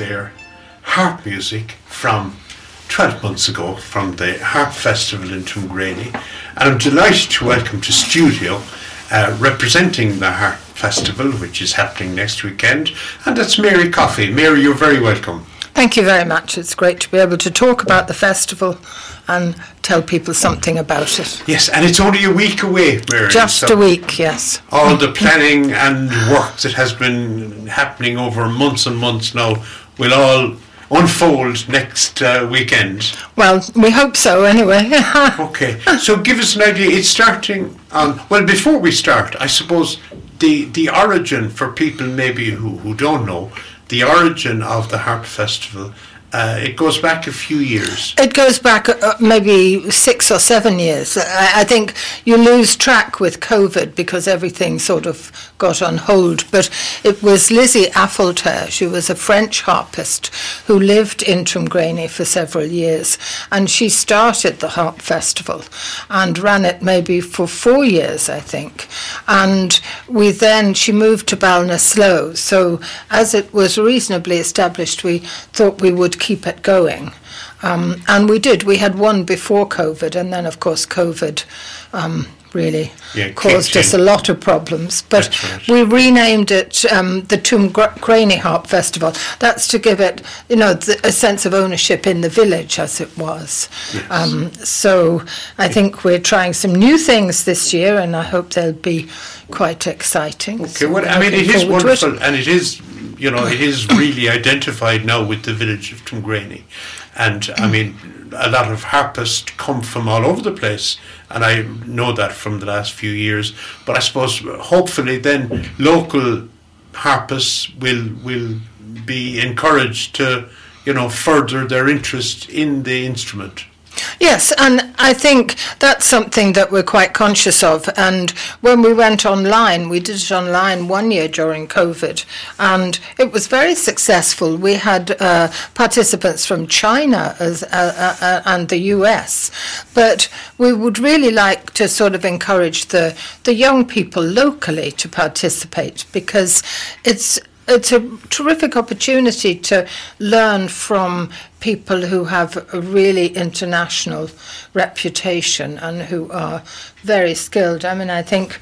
some lovely music there, harp music from 12 months ago from the Harp Festival in Tuamgraney. And I'm delighted to welcome to studio, uh, representing the Harp Festival, which is happening next weekend, and that's Mary Coffey. Mary, you're very welcome. Thank you very much. It's great to be able to talk about the festival and tell people something about it. Yes, and it's only a week away, Mary. Just so a week, yes. All the planning and work that has been happening over months and months now will all unfold next uh, weekend. Well, we hope so anyway. Okay, so give us an idea. It's starting on, well, before we start, I suppose the, the origin for people maybe who, who don't know, the origin of the Harp Festival, uh, it goes back a few years. It goes back uh, maybe six or seven years. I, I think you lose track with COVID because everything sort of got on hold. But it was Lizzie Affolter. She was a French harpist who lived in Tuamgraney for several years. And she started the Harp Festival and ran it maybe for four years, I think. And we then, she moved to Ballinasloe. So as it was reasonably established, we thought we would keep it going. Um, and we did. We had one before COVID, and then, of course, COVID um, really Yeah, caused kicked us a lot of problems. But right. we renamed it um, the Tuamgraney Harp Festival. That's to give it, you know, th- a sense of ownership in the village as it was. Um, so I think we're trying some new things this year, and I hope they'll be quite exciting. Okay, So well, I mean, it looking is forward to wonderful, and it is, you know, it is really identified now with the village of Tuamgraney. And I mean, a lot of harpists come from all over the place, and I know that from the last few years. But I suppose, hopefully, then local harpists will will be encouraged to, you know, further their interest in the instrument. Yes, and I think that's something that we're quite conscious of. And when we went online, we did it online one year during COVID, and it was very successful. We had uh, participants from China as, uh, uh, uh, and the US, but we would really like to sort of encourage the, the young people locally to participate because it's it's a terrific opportunity to learn from people who have a really international reputation and who are very skilled. I mean, I think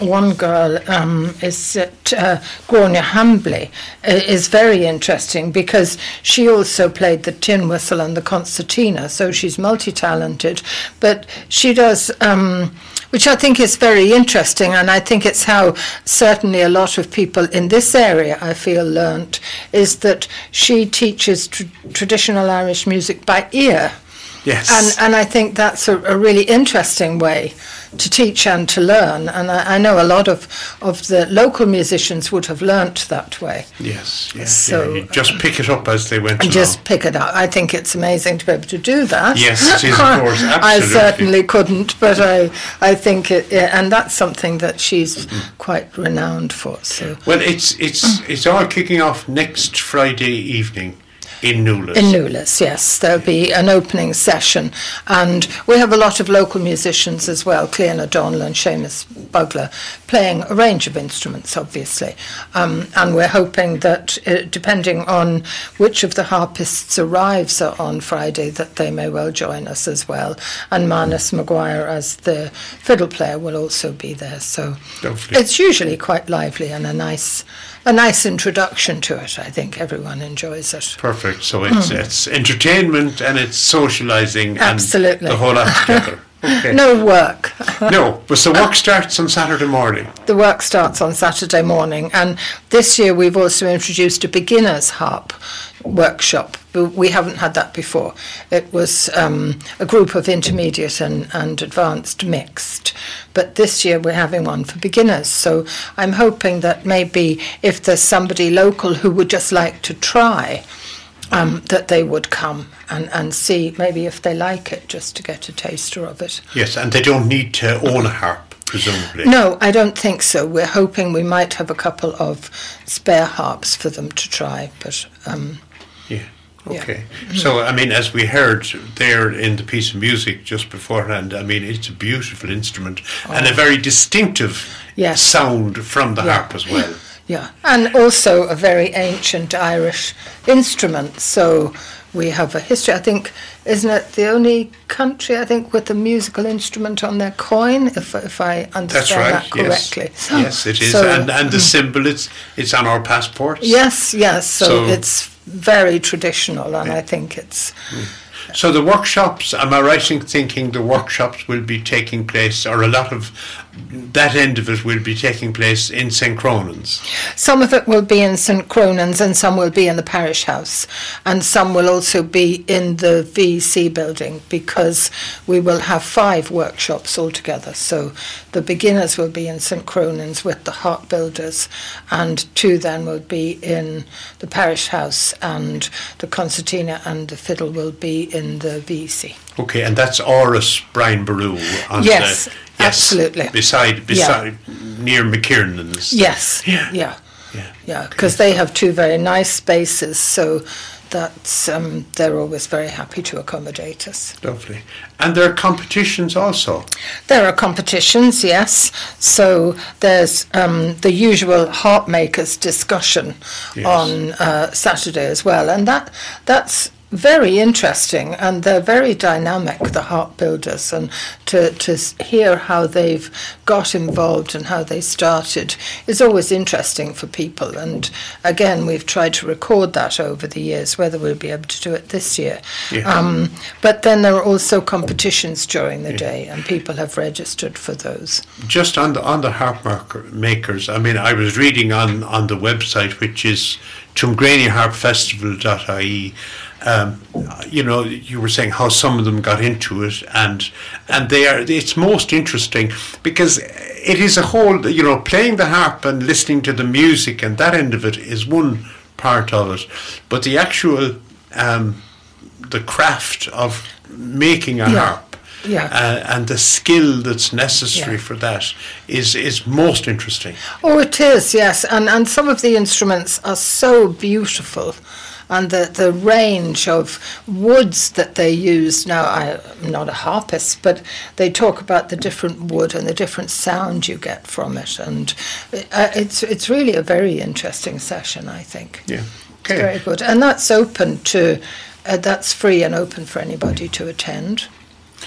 one girl um, is uh, Gráinne Hambly uh, is very interesting because she also played the tin whistle and the concertina, so she's multi-talented. But she does, um, which I think is very interesting, and I think it's how certainly a lot of people in this area I feel learnt is that she teaches tr- traditional Irish music by ear. Yes. And, and I think that's a, a really interesting way to teach and to learn. And I, I know a lot of, of the local musicians would have learnt that way. yes, yes. So, yeah, just pick it up as they went And along. just pick it up. I think it's amazing to be able to do that. Yes, is, of course, I certainly couldn't, but I, I think it, yeah, and that's something that she's quite renowned for. So Well, it's it's it's all kicking off next Friday evening in Newlands. In Newlands, yes. There'll be an opening session. And we have a lot of local musicians as well, Clean O'Donnell and Seamus Bugler, playing a range of instruments, obviously. Um, and we're hoping that, uh, depending on which of the harpists arrives on Friday, that they may well join us as well. And Manus Maguire, as the fiddle player, will also be there. So Lovely. it's usually quite lively and a nice, a nice introduction to it. I think everyone enjoys it. Perfect. So it's it's entertainment and it's socialising. Absolutely. and the whole lot together. Okay. No work. No, but the work starts on Saturday morning. The work starts on Saturday morning, and this year we've also introduced a beginners harp workshop. We haven't had that before. It was um, a group of intermediate and, and advanced mixed, but this year we're having one for beginners. So I'm hoping that maybe if there's somebody local who would just like to try, um, that they would come and, and see maybe if they like it, just to get a taster of it. Yes, and they don't need to own a harp, presumably. No, I don't think so. We're hoping we might have a couple of spare harps for them to try, but um, Yeah. Yeah. Okay. So, I mean, as we heard there in the piece of music just beforehand, I mean, it's a beautiful instrument and a very distinctive Yes. sound from the Yeah. harp as well. Yeah, and also a very ancient Irish instrument. So we have a history. I think, isn't it the only country, I think, with a musical instrument on their coin, if, if I understand That's right. that correctly? Yes, yes it is. So- mm. and and the symbol it's it's on our passports. Yes, yes. So, So- it's very traditional, and I think it's So the workshops, am I right in thinking the workshops will be taking place, or a lot of that end of it will be taking place in St. Cronan's? some of it will be in St Cronan's, and some will be in the parish house, and some will also be in the VEC building because we will have five workshops altogether. So the beginners will be in St Cronan's with the harp builders, and two then will be in the parish house, and the concertina and the fiddle will be in the VEC. Okay, and that's Oris Brian Boru on uh, Yes, the absolutely. beside beside near McKiernan's. Yes. Yeah. Yeah. Yeah. Yeah, because they have two very nice spaces, so that's um, they're always very happy to accommodate us. Lovely. And there are competitions also. There are competitions, yes. So there's um, the usual harp makers discussion Yes. on uh, Saturday as well, and that that's very interesting and they're very dynamic the harp builders and to, to hear how they've got involved and how they started is always interesting for people and again we've tried to record that over the years whether we'll be able to do it this year Yeah. um, but then there are also competitions during the day and people have registered for those Just on the on the harp makers, I mean, I was reading on, on the website, which is tuamgraneyharpfestival.ie. Um, you know, you were saying how some of them got into it, and and they are. It's most interesting because it is a whole. You know, playing the harp and listening to the music and that end of it is one part of it, but the actual um, the craft of making a Yeah. harp Yeah. uh, and the skill that's necessary Yeah. for that is is most interesting. Oh, it is, yes. And, and some of the instruments are so beautiful. And the, the range of woods that they use now, I, I'm not a harpist, but they talk about the different wood and the different sound you get from it. And uh, it's, it's really a very interesting session, I think. Yeah. It's very good. And that's open to, uh, that's free and open for anybody to attend.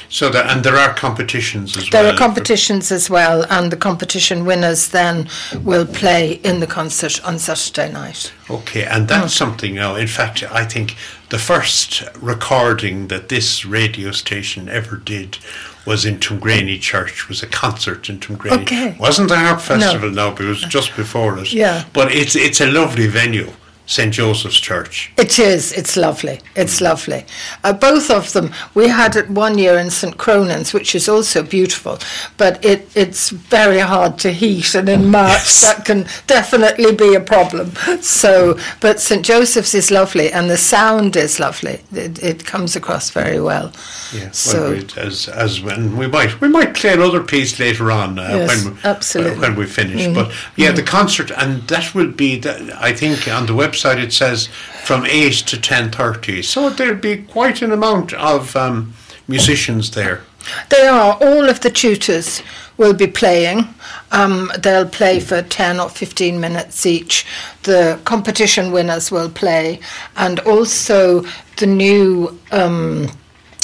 So that and there are competitions as There well. There are competitions as well, and the competition winners then will play in the concert on Saturday night. Okay, and that's mm. something now. In fact, I think the first recording that this radio station ever did was in Tuamgraney Church. Was a concert in Tuamgraney. Okay. wasn't a harp festival now, but it was just before it. Yeah. But it's it's a lovely venue, St Joseph's Church. It is. It's lovely. It's lovely. Uh, both of them. We had it one year in St Cronan's, which is also beautiful, but it, it's very hard to heat, and in March Yes. that can definitely be a problem. So, but St Joseph's is lovely, and the sound is lovely. It, it comes across very well. Yeah, So- well, we- as as when we might we might play another piece later on uh, Yes, when we- absolutely. when we finish. Mhm. But yeah, the concert and that will be the, I think on the website it says from eight to ten thirty. So there'll be quite an amount of um, musicians there. They are. All of the tutors will be playing. Um, they'll play for 10 or 15 minutes each. The competition winners will play, and also the new. Um,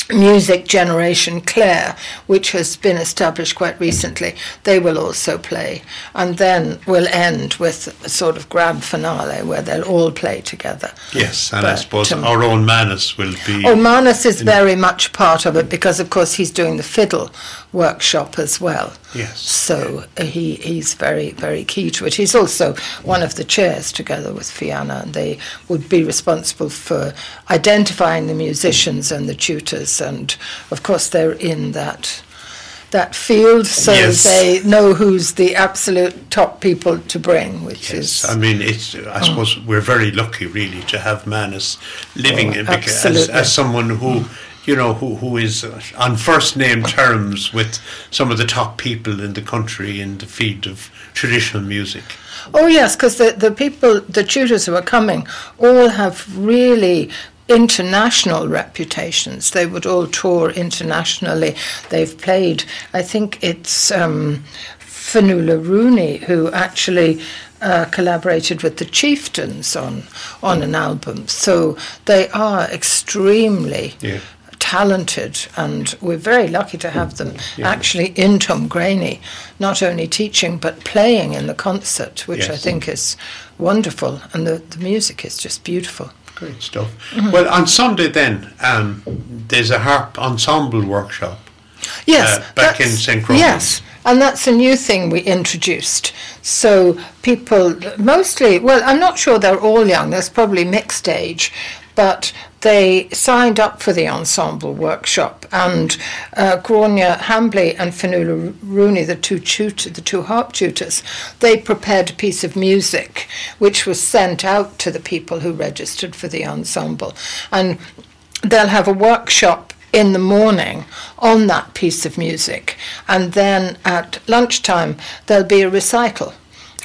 Music Generation Clare, which has been established quite recently, they will also play. And then we'll end with a sort of grand finale where they'll all play together. Yes, and I suppose um, our own Manus will be. Oh, Manus is very much part of it because, of course, he's doing the fiddle workshop as well. Yes. So uh, he, he's very, very key to it. He's also one of the chairs together with Fianna, and they would be responsible for identifying the musicians and the tutors. And, of course, they're in that. That field, so Yes. they know who's the absolute top people to bring, which Yes, is I mean, it's. I oh. suppose we're very lucky, really, to have Manus living Oh, in because as, as someone who, mm. you know, who who is on first name terms with some of the top people in the country in the field of traditional music. Oh yes, because the, the people, the tutors who are coming, all have really international reputations. They would all tour internationally. They've played, I think it's um, Fionnuala Rooney, who actually uh, collaborated with the Chieftains on on an album. So they are extremely Yeah. talented, and we're very lucky to have them Yeah. actually in Tuamgraney, not only teaching but playing in the concert, which I think is wonderful, and the, the music is just beautiful. Great stuff. Well, on Sunday then, um, there's a harp ensemble workshop. Yes, uh, back in St. Crowley. Yes, and that's a new thing we introduced. So people, mostly, well, I'm not sure they're all young. There's probably mixed age, but they signed up for the ensemble workshop, and uh, Gráinne Hambly and Fionnuala Rooney, the two tutor, the two harp tutors, they prepared a piece of music which was sent out to the people who registered for the ensemble, and they'll have a workshop in the morning on that piece of music, and then at lunchtime there'll be a recital.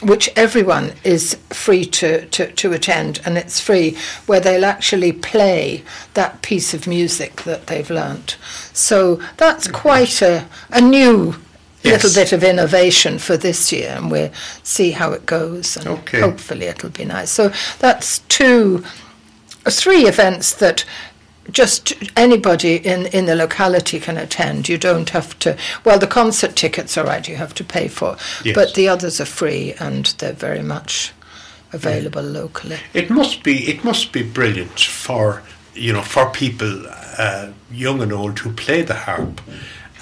Which everyone is free to, to, to attend, and it's free, where they'll actually play that piece of music that they've learnt. So that's quite a, a new Yes. little bit of innovation for this year, and we'll see how it goes, and Okay. hopefully it'll be nice. So that's two three events that just anybody in, in the locality can attend. You don't have to. Well, the concert tickets are right. You have to pay for, Yes. but the others are free and they're very much available locally. It must be it must be brilliant for you know for people uh, young and old who play the harp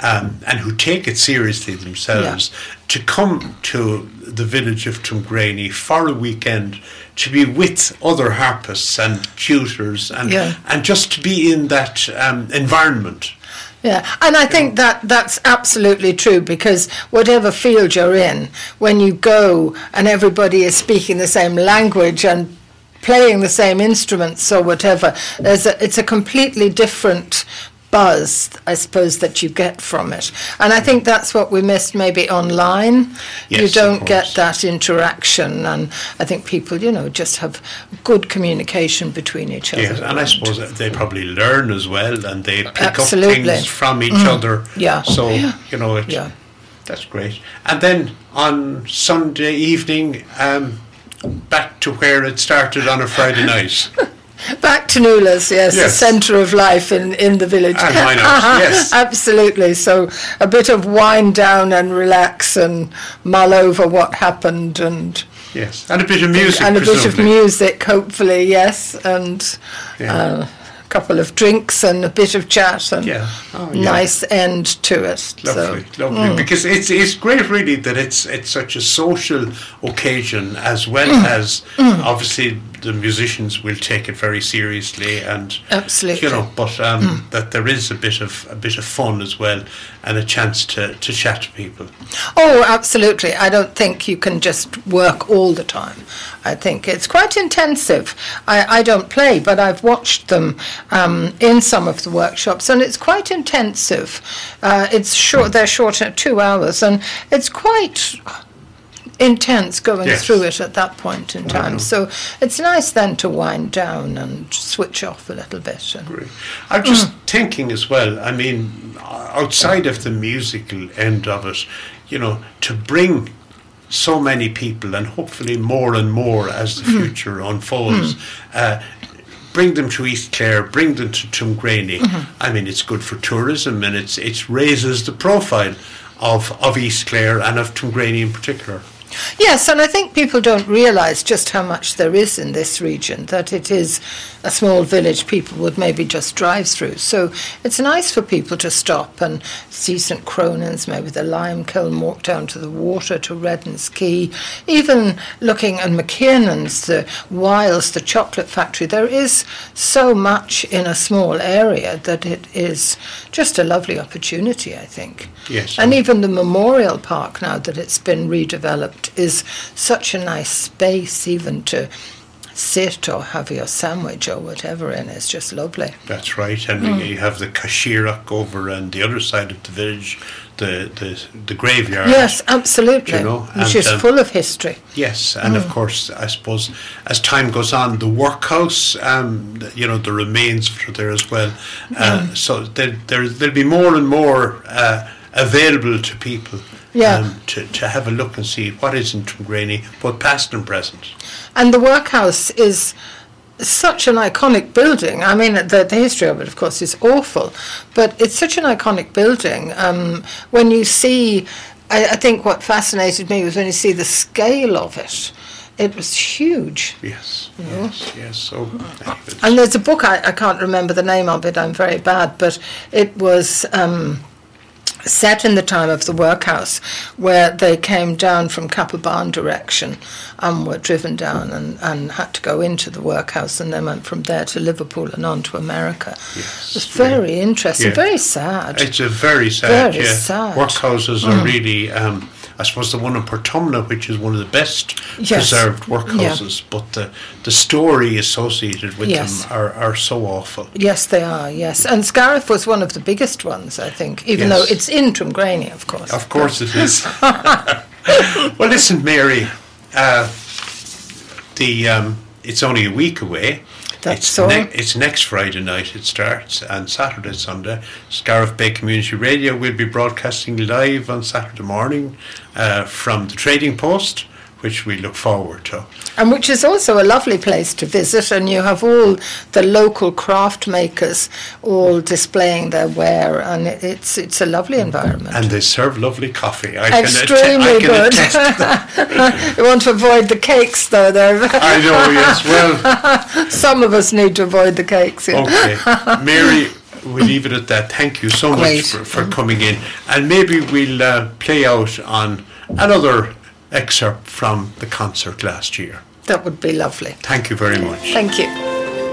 um, and who take it seriously themselves to come to the village of Tuamgraney for a weekend to be with other harpists and tutors and Yeah. and just to be in that um, environment. Yeah, and I think that that's absolutely true because whatever field you're in, when you go and everybody is speaking the same language and playing the same instruments or whatever, there's a, it's a completely different buzz, I suppose, that you get from it. And I think that's what we missed maybe online. Yes, you don't get that interaction, and I think people, you know, just have good communication between each other. Yes, and I suppose they probably learn as well, and they pick Absolutely. Mm. up things from each other. Yeah. So you know, it, Yeah. that's great. And then on Sunday evening, um, back to where it started on a Friday night. Back to Nula's, yes, the centre of life in, in the village. And why not? Yes. Absolutely. So a bit of wind down and relax and mull over what happened and yes, and a bit of music. and a bit of music, hopefully, yes, and Yeah. uh, a couple of drinks and a bit of chat and Yeah. Oh, yeah. nice end to it. Lovely, so, mm. lovely. Because it's it's great, really, that it's it's such a social occasion as well Mm. as obviously the musicians will take it very seriously and Absolutely. Mm. you know, but um, that there is a bit of a bit of fun as well and a chance to, to chat to people. Oh, absolutely. I don't think you can just work all the time. I think it's quite intensive. I, I don't play, but I've watched them um, in some of the workshops, and it's quite intensive. Uh, it's short. They're short at two hours, and it's quite intense going Yes. through it at that point in time. So it's nice then to wind down and switch off a little bit. I'm just Mm. thinking as well. I mean, outside of the musical end of it, you know, to bring so many people and hopefully more and more as the Mm-hmm. future unfolds. Uh, Bring them to East Clare, bring them to Tuamgraney. Mm-hmm. I mean, it's good for tourism and it's it raises the profile of, of East Clare and of Tuamgraney in particular. Yes, and I think people don't realise just how much there is in this region, that it is a small village people would maybe just drive through. So it's nice for people to stop and see St Cronan's, maybe the lime kiln, walk down to the water to Redden's Quay, even looking at McKiernan's, the Wiles, the chocolate factory. There is so much in a small area that it is just a lovely opportunity, I think. Yes. And even the memorial park, now that it's been redeveloped, is such a nice space, even to sit or have your sandwich or whatever in. It's just lovely. That's right, and Mm. you have the Cashirak over on the other side of the village, the the, the graveyard. Yes, absolutely. You know, which and, is um, full of history. Yes, and Mm. of course, I suppose as time goes on, the workhouse, um, you know, the remains are there as well. Uh, Mm. So there, there, there'll be more and more uh, available to people Yeah. um, to, to have a look and see what is in Tuamgraney, both past and present. And the workhouse is such an iconic building. I mean, the, the history of it, of course, is awful, but it's such an iconic building. Um, when you see, I, I think what fascinated me was when you see the scale of it. It was huge. Yes, yes, yes. So. And there's a book, I, I can't remember the name of it, I'm very bad, but it was um, set in the time of the workhouse where they came down from Cappabane direction and were driven down and, and had to go into the workhouse and then went from there to Liverpool and on to America. Yes, It was very interesting, yeah. very sad. It's a very sad, Very yeah. sad. Mm. Workhouses are really, um, I suppose, the one in Portumna, which is one of the best Yes. preserved workhouses, but the, the story associated with Yes. them are, are so awful. Yes, they are, yes. And Scariff was one of the biggest ones, I think, even Yes. though it's in Tuamgraney, of course. Of course it is. well, listen, Mary, uh, the um, it's only a week away. That's it's, so. it's next Friday night it starts, and Saturday, Sunday. Scariff Bay Community Radio will be broadcasting live on Saturday morning uh, from the Trading Post, which we look forward to. and which is also a lovely place to visit and you have all the local craft makers all displaying their ware and it's it's a lovely environment And they serve lovely coffee. I can atte- extremely I can good you want to avoid the cakes though they're I know, yes. Well, some of us need to avoid the cakes yeah. Okay, Mary, we'll leave it at that. Thank you so Great. much for, for coming in, and maybe we'll uh, play out on another excerpt from the concert last year. that would be lovely Thank you very much. thank you